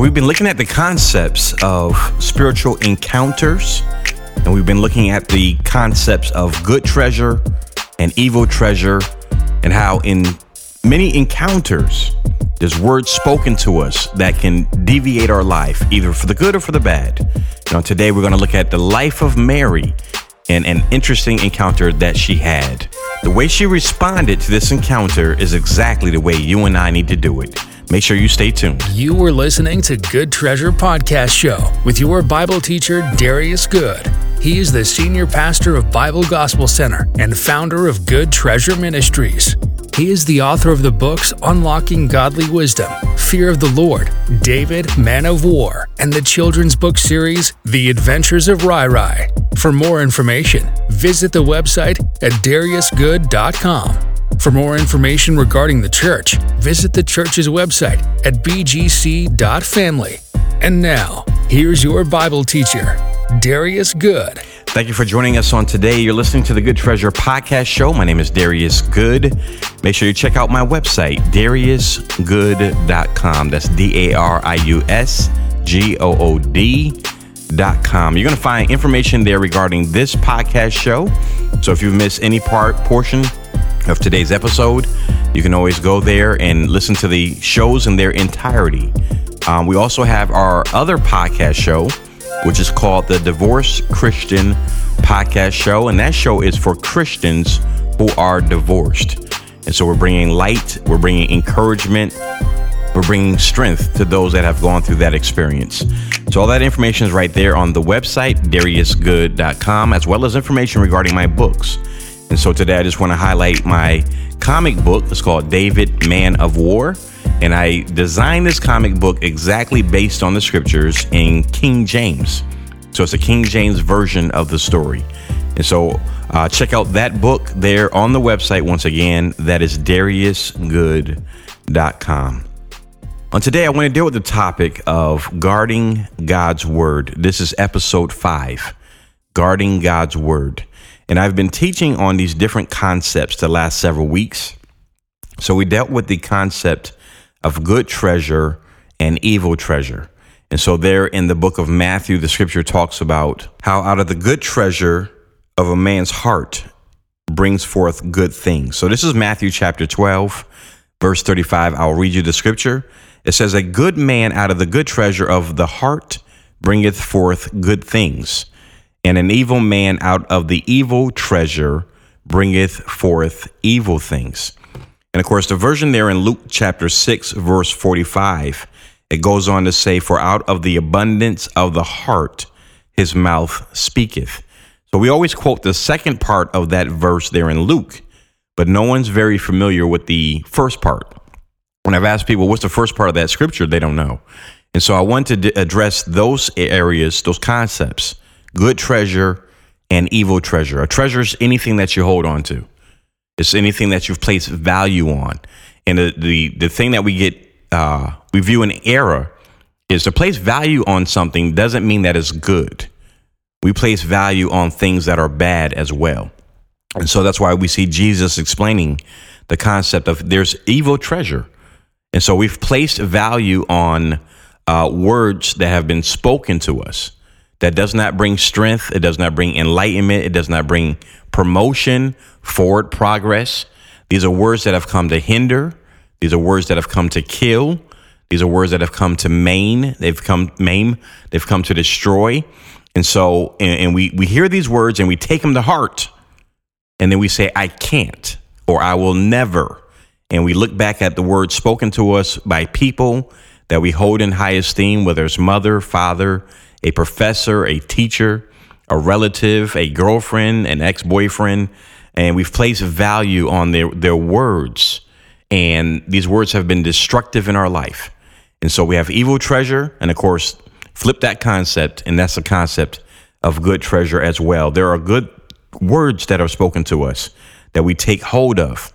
We've been looking at the concepts of spiritual encounters, and we've been looking at the concepts of good treasure and evil treasure, and how in many encounters, there's words spoken to us that can deviate our life, either for the good or for the bad. Know, today we're going to look at the life of Mary and an interesting encounter that she had. The way she responded to this encounter is exactly the way you and I need to do it. Make sure you stay tuned. You were listening to Good Treasure Podcast Show with your Bible teacher, Darius Good. He is the senior pastor of Bible Gospel Center and founder of Good Treasure Ministries. He is the author of the books Unlocking Godly Wisdom, Fear of the Lord, David, Man of War, and the children's book series, The Adventures of Rai Rai. For more information, visit the website at dariusgood.com. For more information regarding the church, visit the church's website at bgc.family. And now, here's your Bible teacher, Darius Good. Thank you for joining us on today. You're listening to the Good Treasure Podcast Show. My name is Darius Good. Make sure you check out my website, dariusgood.com. That's D A R I U S G O O D.com. You're going to find information there regarding this podcast show. So if you've missed any part, portion, of today's episode. You can always go there and listen to the shows in their entirety. Um, we also have our other podcast show, which is called the Divorce Christian Podcast Show. And that show is for Christians who are divorced. And so we're bringing light, we're bringing encouragement, we're bringing strength to those that have gone through that experience. So all that information is right there on the website, dariusgood.com, as well as information regarding my books. And so today I just want to highlight my comic book. It's called David, Man of War. And I designed this comic book exactly based on the scriptures in King James. So it's a King James version of the story. And so uh, check out that book there on the website once again. That is dariusgood.com. On today, I want to deal with the topic of guarding God's word. This is episode five guarding God's word. And I've been teaching on these different concepts the last several weeks. So we dealt with the concept of good treasure and evil treasure. And so, there in the book of Matthew, the scripture talks about how out of the good treasure of a man's heart brings forth good things. So, this is Matthew chapter 12, verse 35. I'll read you the scripture. It says, A good man out of the good treasure of the heart bringeth forth good things and an evil man out of the evil treasure bringeth forth evil things. And of course, the version there in Luke chapter 6, verse 45, it goes on to say, For out of the abundance of the heart his mouth speaketh. So we always quote the second part of that verse there in Luke, but no one's very familiar with the first part. When I've asked people, what's the first part of that scripture, they don't know. And so I want to d- address those areas, those concepts good treasure and evil treasure. A treasure is anything that you hold on to. It's anything that you've placed value on. And the the, the thing that we get uh, we view an error is to place value on something doesn't mean that it's good. We place value on things that are bad as well. And so that's why we see Jesus explaining the concept of there's evil treasure. And so we've placed value on uh, words that have been spoken to us that does not bring strength. It does not bring enlightenment. It does not bring promotion, forward progress. These are words that have come to hinder. These are words that have come to kill. These are words that have come to maim. They've come maim. They've come to destroy. And so, and, and we we hear these words and we take them to heart, and then we say, "I can't," or "I will never," and we look back at the words spoken to us by people that we hold in high esteem, whether it's mother, father, a professor, a teacher, a relative, a girlfriend, an ex boyfriend, and we've placed value on their, their words. And these words have been destructive in our life. And so we have evil treasure, and of course, flip that concept, and that's the concept of good treasure as well. There are good words that are spoken to us that we take hold of,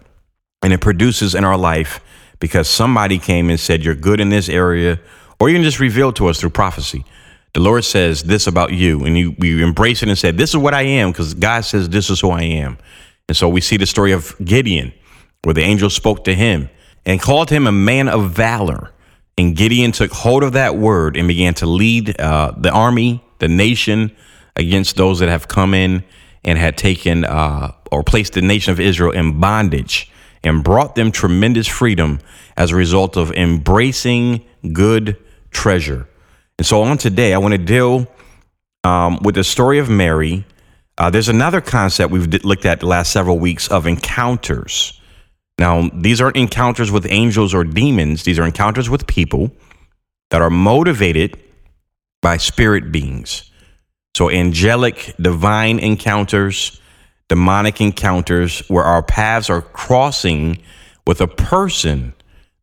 and it produces in our life because somebody came and said, You're good in this area, or even just revealed to us through prophecy the Lord says this about you, and you we embrace it and say, This is what I am, because God says this is who I am. And so we see the story of Gideon, where the angel spoke to him and called him a man of valor. And Gideon took hold of that word and began to lead uh, the army, the nation, against those that have come in and had taken uh, or placed the nation of Israel in bondage and brought them tremendous freedom as a result of embracing good treasure. And so on today, I want to deal um, with the story of Mary. Uh, there's another concept we've looked at the last several weeks of encounters. Now, these aren't encounters with angels or demons, these are encounters with people that are motivated by spirit beings. So, angelic, divine encounters, demonic encounters, where our paths are crossing with a person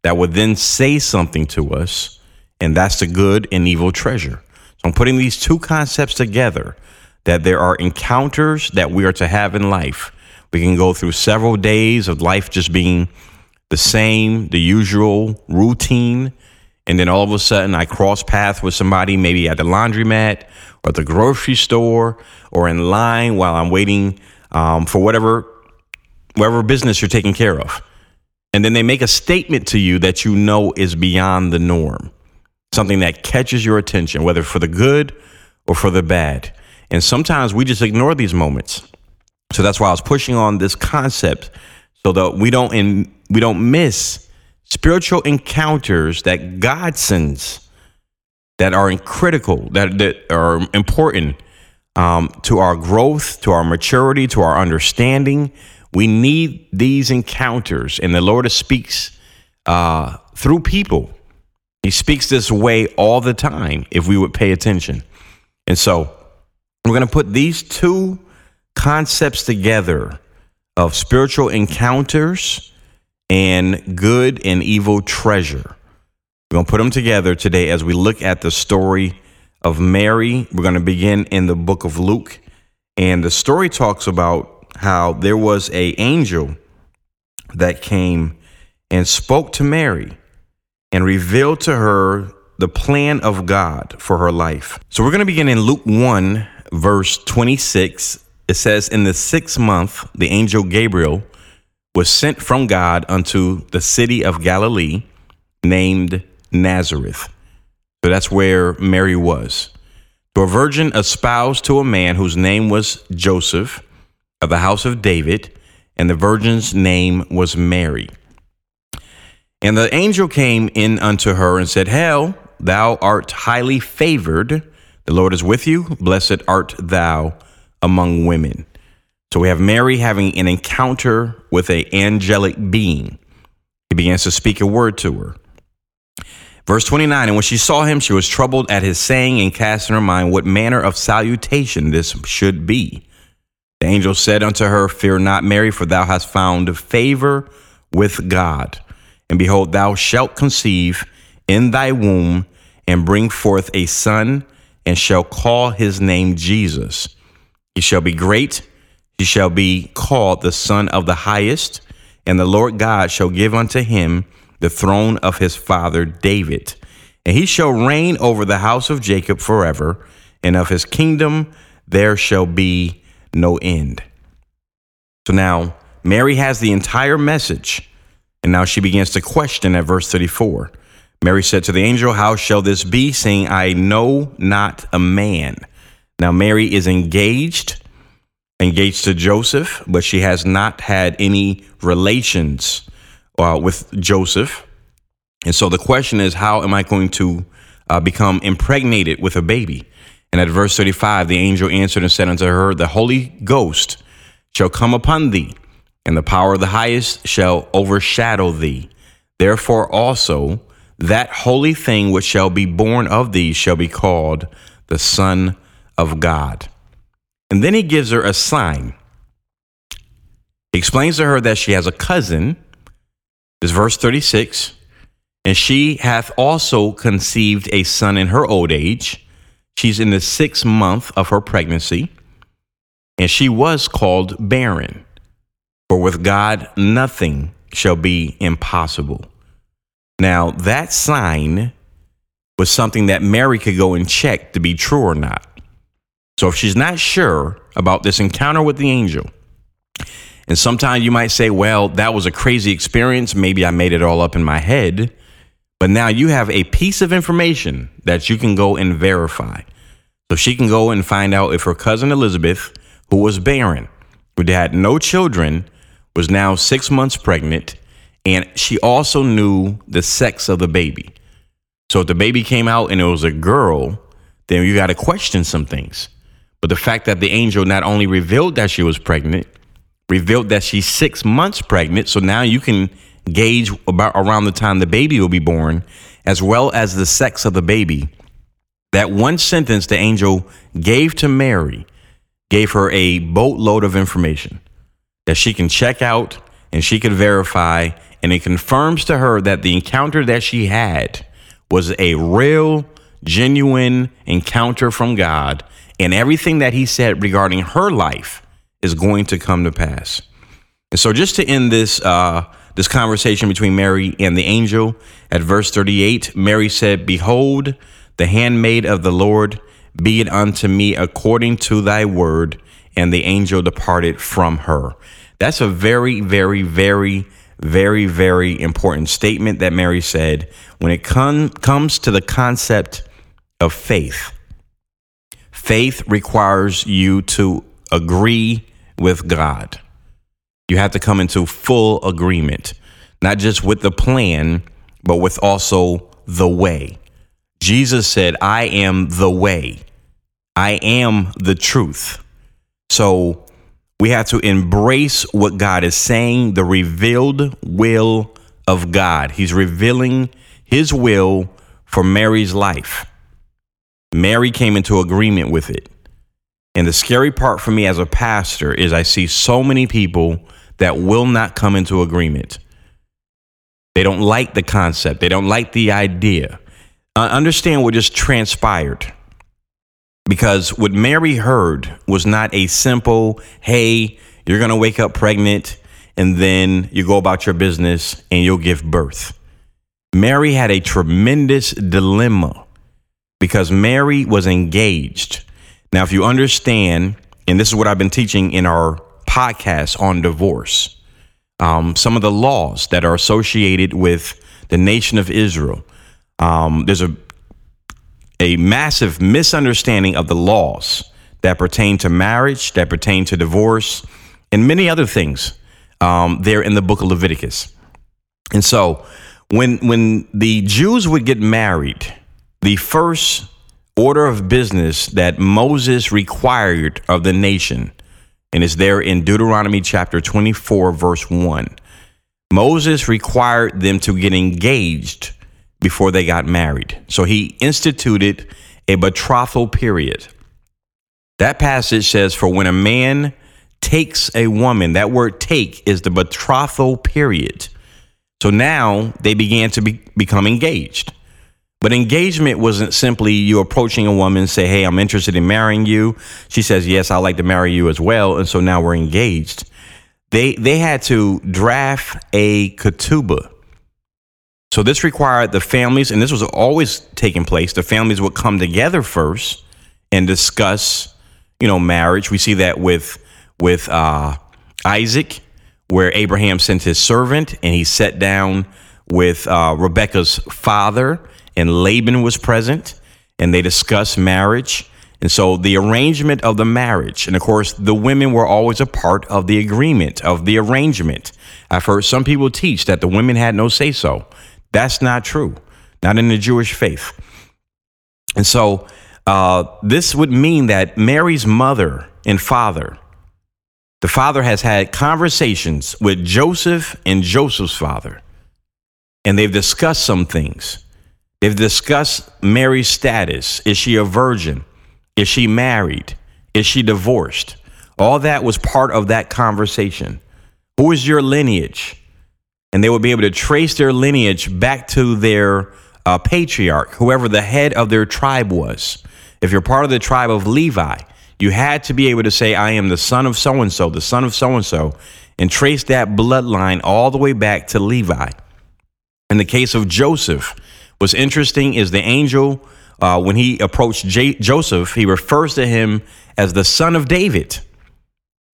that would then say something to us, and that's the good and evil treasure. So, I'm putting these two concepts together that there are encounters that we are to have in life we can go through several days of life just being the same, the usual routine. And then all of a sudden, I cross paths with somebody, maybe at the laundromat or at the grocery store or in line while I'm waiting um, for whatever, whatever business you're taking care of. And then they make a statement to you that you know is beyond the norm, something that catches your attention, whether for the good or for the bad. And sometimes we just ignore these moments. So that's why I was pushing on this concept so that we don't in, we don't miss spiritual encounters that God sends that are critical, that, that are important um, to our growth, to our maturity, to our understanding. We need these encounters, and the Lord speaks uh, through people. He speaks this way all the time if we would pay attention. And so we're going to put these two concepts together of spiritual encounters and good and evil treasure. We're going to put them together today as we look at the story of Mary. We're going to begin in the book of Luke. And the story talks about how there was a angel that came and spoke to Mary and revealed to her the plan of God for her life. So we're going to begin in Luke 1 verse 26 it says, In the sixth month, the angel Gabriel was sent from God unto the city of Galilee named Nazareth. So that's where Mary was. To a virgin espoused to a man whose name was Joseph of the house of David, and the virgin's name was Mary. And the angel came in unto her and said, Hail, thou art highly favored. The Lord is with you. Blessed art thou among women. So we have Mary having an encounter with an angelic being. He begins to speak a word to her. Verse 29 And when she saw him, she was troubled at his saying and cast in her mind what manner of salutation this should be. The angel said unto her, Fear not, Mary, for thou hast found favor with God. And behold, thou shalt conceive in thy womb and bring forth a son, and shall call his name Jesus. He shall be great, he shall be called the Son of the Highest, and the Lord God shall give unto him the throne of his father David. And he shall reign over the house of Jacob forever, and of his kingdom there shall be no end. So now Mary has the entire message, and now she begins to question at verse 34. Mary said to the angel, How shall this be, saying, I know not a man? Now, Mary is engaged, engaged to Joseph, but she has not had any relations uh, with Joseph. And so the question is, how am I going to uh, become impregnated with a baby? And at verse 35, the angel answered and said unto her, The Holy Ghost shall come upon thee, and the power of the highest shall overshadow thee. Therefore also, that holy thing which shall be born of thee shall be called the Son of God. And then he gives her a sign. He explains to her that she has a cousin. This verse 36. And she hath also conceived a son in her old age. She's in the sixth month of her pregnancy. And she was called barren. For with God, nothing shall be impossible. Now, that sign was something that Mary could go and check to be true or not. So if she's not sure about this encounter with the angel, and sometimes you might say, well, that was a crazy experience. Maybe I made it all up in my head. But now you have a piece of information that you can go and verify. So she can go and find out if her cousin Elizabeth, who was barren, who had no children, was now six months pregnant. And she also knew the sex of the baby. So if the baby came out and it was a girl, then you got to question some things. But the fact that the angel not only revealed that she was pregnant, revealed that she's six months pregnant. So now you can gauge about around the time the baby will be born, as well as the sex of the baby. That one sentence the angel gave to Mary gave her a boatload of information that she can check out and she can verify. And it confirms to her that the encounter that she had was a real, genuine encounter from God. And everything that he said regarding her life is going to come to pass. And so, just to end this, uh, this conversation between Mary and the angel at verse 38, Mary said, Behold, the handmaid of the Lord, be it unto me according to thy word. And the angel departed from her. That's a very, very, very, very, very important statement that Mary said when it com- comes to the concept of faith. Faith requires you to agree with God. You have to come into full agreement, not just with the plan, but with also the way. Jesus said, I am the way, I am the truth. So we have to embrace what God is saying, the revealed will of God. He's revealing his will for Mary's life. Mary came into agreement with it. And the scary part for me as a pastor is I see so many people that will not come into agreement. They don't like the concept, they don't like the idea. Uh, understand what just transpired. Because what Mary heard was not a simple, hey, you're going to wake up pregnant and then you go about your business and you'll give birth. Mary had a tremendous dilemma because Mary was engaged. Now, if you understand, and this is what I've been teaching in our podcast on divorce, um, some of the laws that are associated with the nation of Israel. Um, there's a a massive misunderstanding of the laws that pertain to marriage, that pertain to divorce, and many other things um, there in the book of Leviticus. And so, when when the Jews would get married, the first order of business that Moses required of the nation, and it's there in Deuteronomy chapter 24, verse 1. Moses required them to get engaged before they got married. So he instituted a betrothal period. That passage says, For when a man takes a woman, that word take is the betrothal period. So now they began to be, become engaged. But engagement wasn't simply you approaching a woman and say, Hey, I'm interested in marrying you. She says, Yes, I'd like to marry you as well. And so now we're engaged. They they had to draft a ketubah. So this required the families, and this was always taking place. The families would come together first and discuss, you know, marriage. We see that with with uh, Isaac, where Abraham sent his servant and he sat down with uh, Rebecca's father and Laban was present, and they discussed marriage. And so the arrangement of the marriage, and of course, the women were always a part of the agreement, of the arrangement. I've heard some people teach that the women had no say so. That's not true, not in the Jewish faith. And so uh, this would mean that Mary's mother and father, the father has had conversations with Joseph and Joseph's father, and they've discussed some things. They've discussed Mary's status. Is she a virgin? Is she married? Is she divorced? All that was part of that conversation. Who is your lineage? And they would be able to trace their lineage back to their uh, patriarch, whoever the head of their tribe was. If you're part of the tribe of Levi, you had to be able to say, I am the son of so and so, the son of so and so, and trace that bloodline all the way back to Levi. In the case of Joseph, What's interesting is the angel, uh, when he approached J- Joseph, he refers to him as the son of David.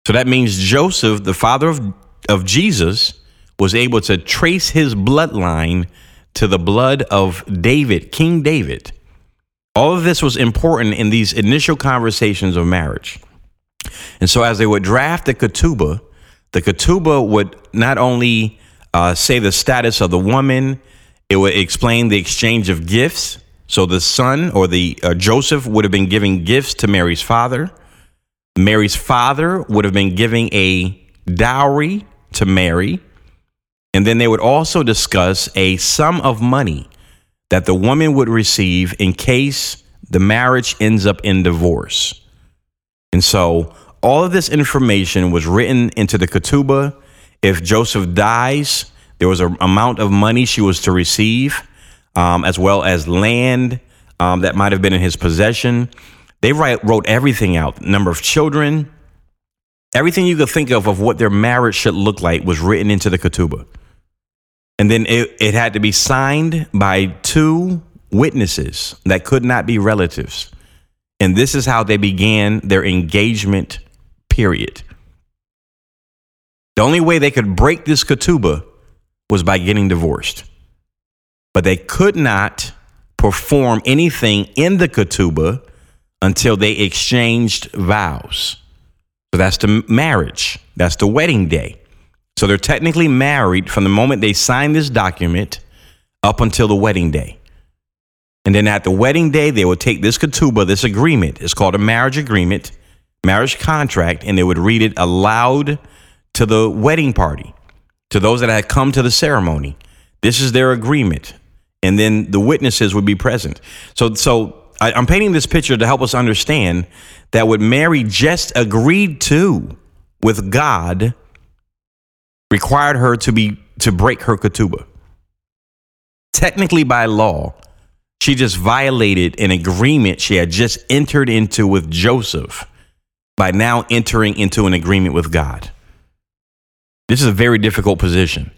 So that means Joseph, the father of, of Jesus, was able to trace his bloodline to the blood of David, King David. All of this was important in these initial conversations of marriage. And so, as they would draft the ketubah, the ketubah would not only uh, say the status of the woman, it would explain the exchange of gifts. So, the son or the uh, Joseph would have been giving gifts to Mary's father. Mary's father would have been giving a dowry to Mary. And then they would also discuss a sum of money that the woman would receive in case the marriage ends up in divorce. And so all of this information was written into the ketubah. If Joseph dies, there was an amount of money she was to receive, um, as well as land um, that might have been in his possession. They write, wrote everything out number of children, everything you could think of of what their marriage should look like was written into the ketubah. And then it, it had to be signed by two witnesses that could not be relatives. And this is how they began their engagement period. The only way they could break this ketubah was by getting divorced. But they could not perform anything in the ketubah until they exchanged vows. So that's the marriage, that's the wedding day. So they're technically married from the moment they sign this document up until the wedding day. And then at the wedding day, they would take this ketubah, this agreement, it's called a marriage agreement, marriage contract, and they would read it aloud to the wedding party, to those that had come to the ceremony. This is their agreement. And then the witnesses would be present. So, so I, I'm painting this picture to help us understand that what Mary just agreed to with God required her to be to break her ketubah. Technically, by law, she just violated an agreement she had just entered into with Joseph by now entering into an agreement with God. This is a very difficult position.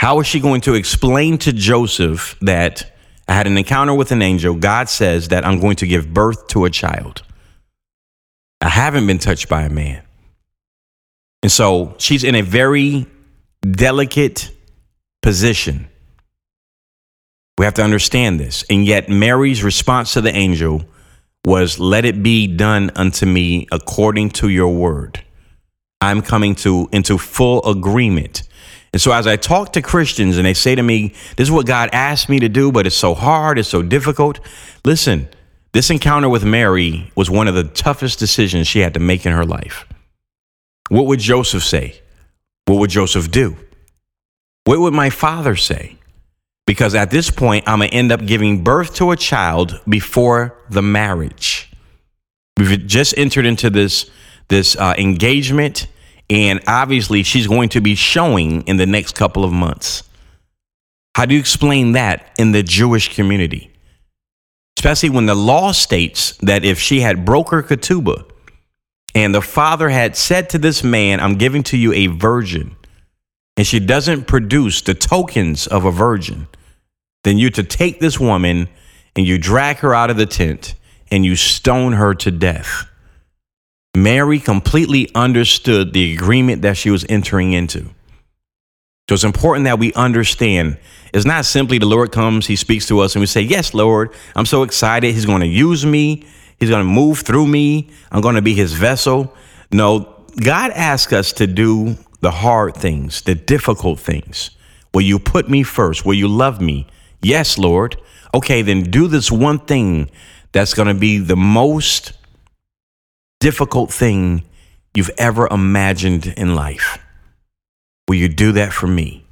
How is she going to explain to Joseph that I had an encounter with an angel? God says that I'm going to give birth to a child. I haven't been touched by a man. And so she's in a very delicate position. We have to understand this. And yet, Mary's response to the angel was, Let it be done unto me according to your word. I'm coming to into full agreement. And so as I talk to Christians and they say to me, This is what God asked me to do, but it's so hard, it's so difficult. Listen, this encounter with Mary was one of the toughest decisions she had to make in her life. What would Joseph say? What would Joseph do? What would my father say? Because at this point, I'm going to end up giving birth to a child before the marriage. We've just entered into this, this uh, engagement, and obviously, she's going to be showing in the next couple of months. How do you explain that in the Jewish community? Especially when the law states that if she had broke her ketubah, and the father had said to this man, I'm giving to you a virgin, and she doesn't produce the tokens of a virgin, then you're to take this woman and you drag her out of the tent and you stone her to death. Mary completely understood the agreement that she was entering into. So it's important that we understand it's not simply the Lord comes, He speaks to us, and we say, Yes, Lord, I'm so excited. He's going to use me. He's going to move through me. I'm going to be his vessel. No, God asks us to do the hard things, the difficult things. Will you put me first? Will you love me? Yes, Lord. Okay, then do this one thing that's going to be the most difficult thing you've ever imagined in life. Will you do that for me?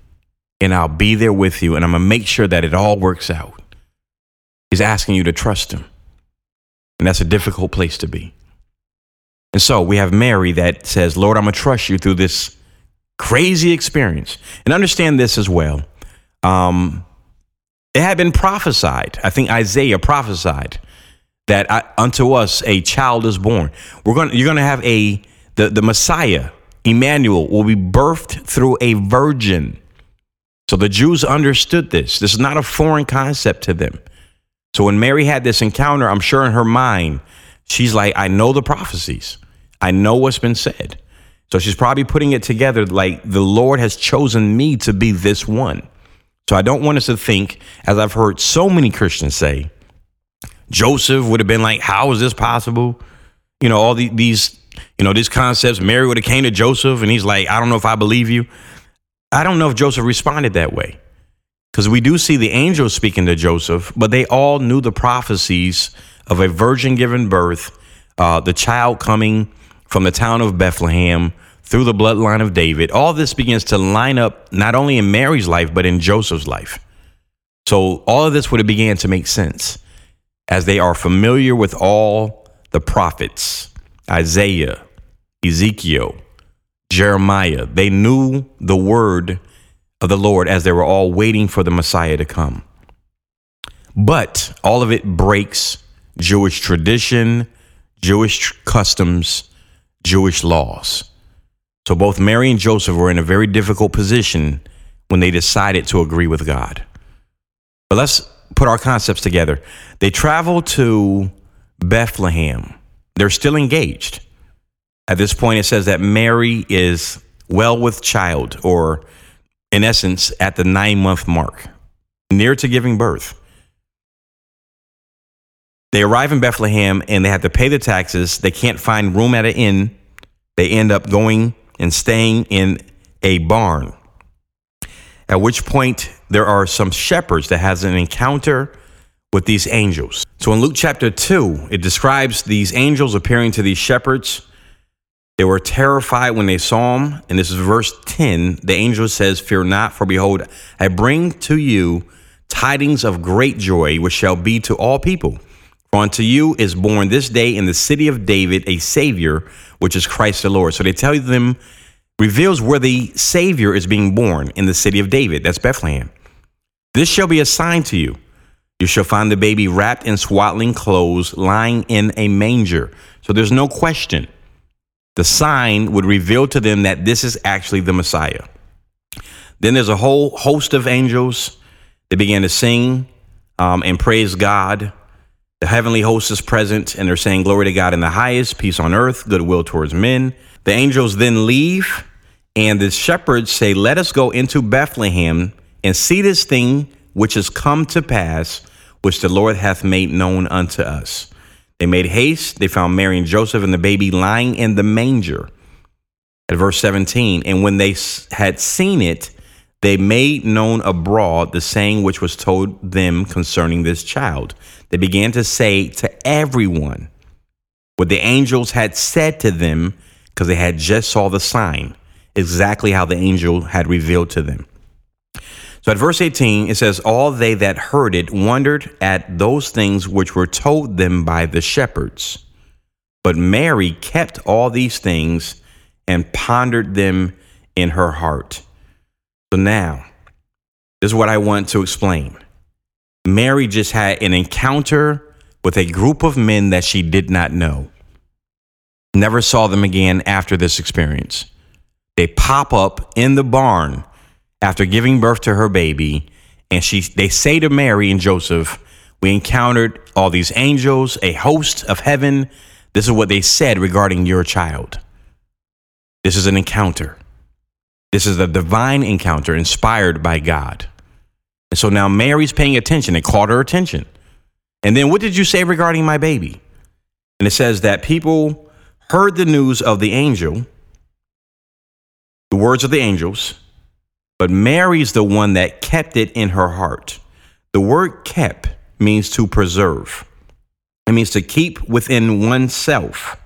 And I'll be there with you, and I'm going to make sure that it all works out. He's asking you to trust him. And that's a difficult place to be. And so we have Mary that says, Lord, I'm going to trust you through this crazy experience. And understand this as well. Um, it had been prophesied. I think Isaiah prophesied that I, unto us a child is born. We're going to you're going to have a the, the Messiah, Emmanuel, will be birthed through a virgin. So the Jews understood this. This is not a foreign concept to them. So when Mary had this encounter, I'm sure in her mind, she's like, I know the prophecies. I know what's been said. So she's probably putting it together like the Lord has chosen me to be this one. So I don't want us to think, as I've heard so many Christians say, Joseph would have been like, how is this possible? You know, all the, these, you know, these concepts. Mary would have came to Joseph and he's like, I don't know if I believe you. I don't know if Joseph responded that way. Because we do see the angels speaking to Joseph, but they all knew the prophecies of a virgin given birth, uh, the child coming from the town of Bethlehem through the bloodline of David. All this begins to line up not only in Mary's life, but in Joseph's life. So all of this would have began to make sense as they are familiar with all the prophets, Isaiah, Ezekiel, Jeremiah. They knew the word of the Lord as they were all waiting for the Messiah to come. But all of it breaks Jewish tradition, Jewish customs, Jewish laws. So both Mary and Joseph were in a very difficult position when they decided to agree with God. But let's put our concepts together. They travel to Bethlehem. They're still engaged. At this point, it says that Mary is well with child, or in essence, at the nine month mark, near to giving birth. They arrive in Bethlehem and they have to pay the taxes. They can't find room at an inn. They end up going and staying in a barn. At which point there are some shepherds that has an encounter with these angels. So in Luke chapter 2, it describes these angels appearing to these shepherds. They were terrified when they saw him. And this is verse 10. The angel says, Fear not, for behold, I bring to you tidings of great joy, which shall be to all people. For unto you is born this day in the city of David a Savior, which is Christ the Lord. So they tell them, reveals where the Savior is being born in the city of David. That's Bethlehem. This shall be a sign to you. You shall find the baby wrapped in swaddling clothes, lying in a manger. So there's no question. The sign would reveal to them that this is actually the Messiah. Then there's a whole host of angels. They began to sing um, and praise God. The heavenly host is present, and they're saying, Glory to God in the highest, peace on earth, goodwill towards men. The angels then leave, and the shepherds say, Let us go into Bethlehem and see this thing which has come to pass, which the Lord hath made known unto us. They made haste. They found Mary and Joseph and the baby lying in the manger. At verse 17, and when they had seen it, they made known abroad the saying which was told them concerning this child. They began to say to everyone what the angels had said to them because they had just saw the sign, exactly how the angel had revealed to them. So at verse 18, it says, All they that heard it wondered at those things which were told them by the shepherds. But Mary kept all these things and pondered them in her heart. So now, this is what I want to explain. Mary just had an encounter with a group of men that she did not know. Never saw them again after this experience. They pop up in the barn after giving birth to her baby, and she they say to Mary and Joseph, "We encountered all these angels, a host of heaven. This is what they said regarding your child. This is an encounter. This is a divine encounter inspired by God." And so now Mary's paying attention. It caught her attention. And then what did you say regarding my baby? And it says that people heard the news of the angel, the words of the angels, but Mary's the one that kept it in her heart. The word kept means to preserve, it means to keep within oneself,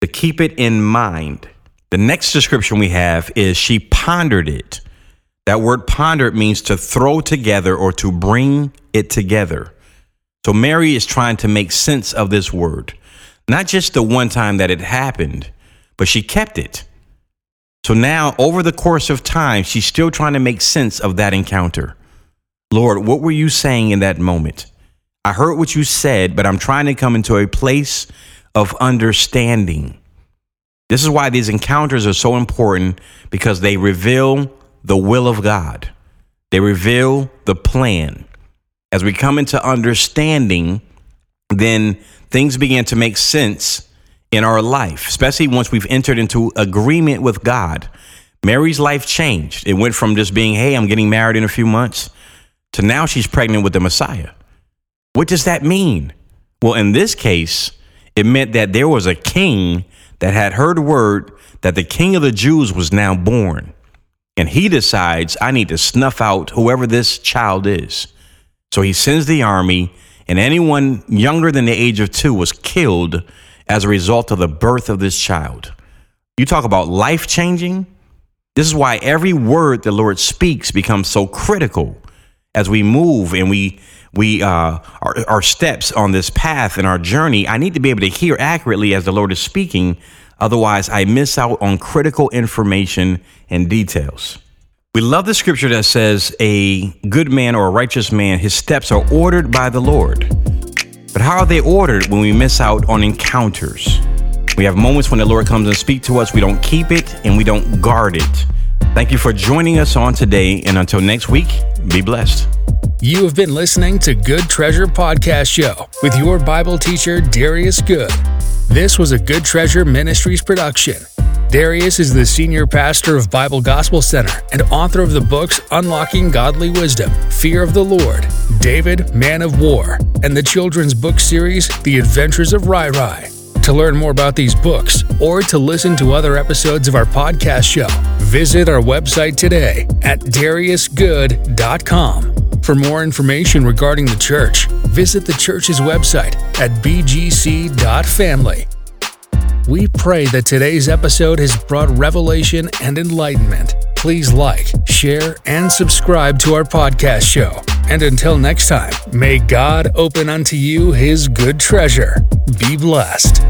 to keep it in mind. The next description we have is she pondered it. That word pondered means to throw together or to bring it together. So Mary is trying to make sense of this word, not just the one time that it happened, but she kept it. So now, over the course of time, she's still trying to make sense of that encounter. Lord, what were you saying in that moment? I heard what you said, but I'm trying to come into a place of understanding. This is why these encounters are so important because they reveal the will of God. They reveal the plan. As we come into understanding, then things begin to make sense in our life, especially once we've entered into agreement with God. Mary's life changed. It went from just being, hey, I'm getting married in a few months, to now she's pregnant with the Messiah. What does that mean? Well, in this case, it meant that there was a king that had heard word that the king of the Jews was now born. And he decides, I need to snuff out whoever this child is. So he sends the army, and anyone younger than the age of two was killed as a result of the birth of this child. You talk about life changing. This is why every word the Lord speaks becomes so critical as we move and we we uh, our, our steps on this path and our journey. I need to be able to hear accurately as the Lord is speaking. Otherwise, I miss out on critical information and details. We love the scripture that says, A good man or a righteous man, his steps are ordered by the Lord. But how are they ordered when we miss out on encounters? We have moments when the Lord comes and speaks to us, we don't keep it and we don't guard it. Thank you for joining us on today, and until next week, be blessed. You have been listening to Good Treasure Podcast Show with your Bible teacher, Darius Good. This was a Good Treasure Ministries production. Darius is the senior pastor of Bible Gospel Center and author of the books Unlocking Godly Wisdom, Fear of the Lord, David, Man of War, and the children's book series, The Adventures of Rai Rai. To learn more about these books or to listen to other episodes of our podcast show, visit our website today at dariusgood.com. For more information regarding the church, visit the church's website at bgc.family. We pray that today's episode has brought revelation and enlightenment. Please like, share, and subscribe to our podcast show. And until next time, may God open unto you his good treasure. Be blessed.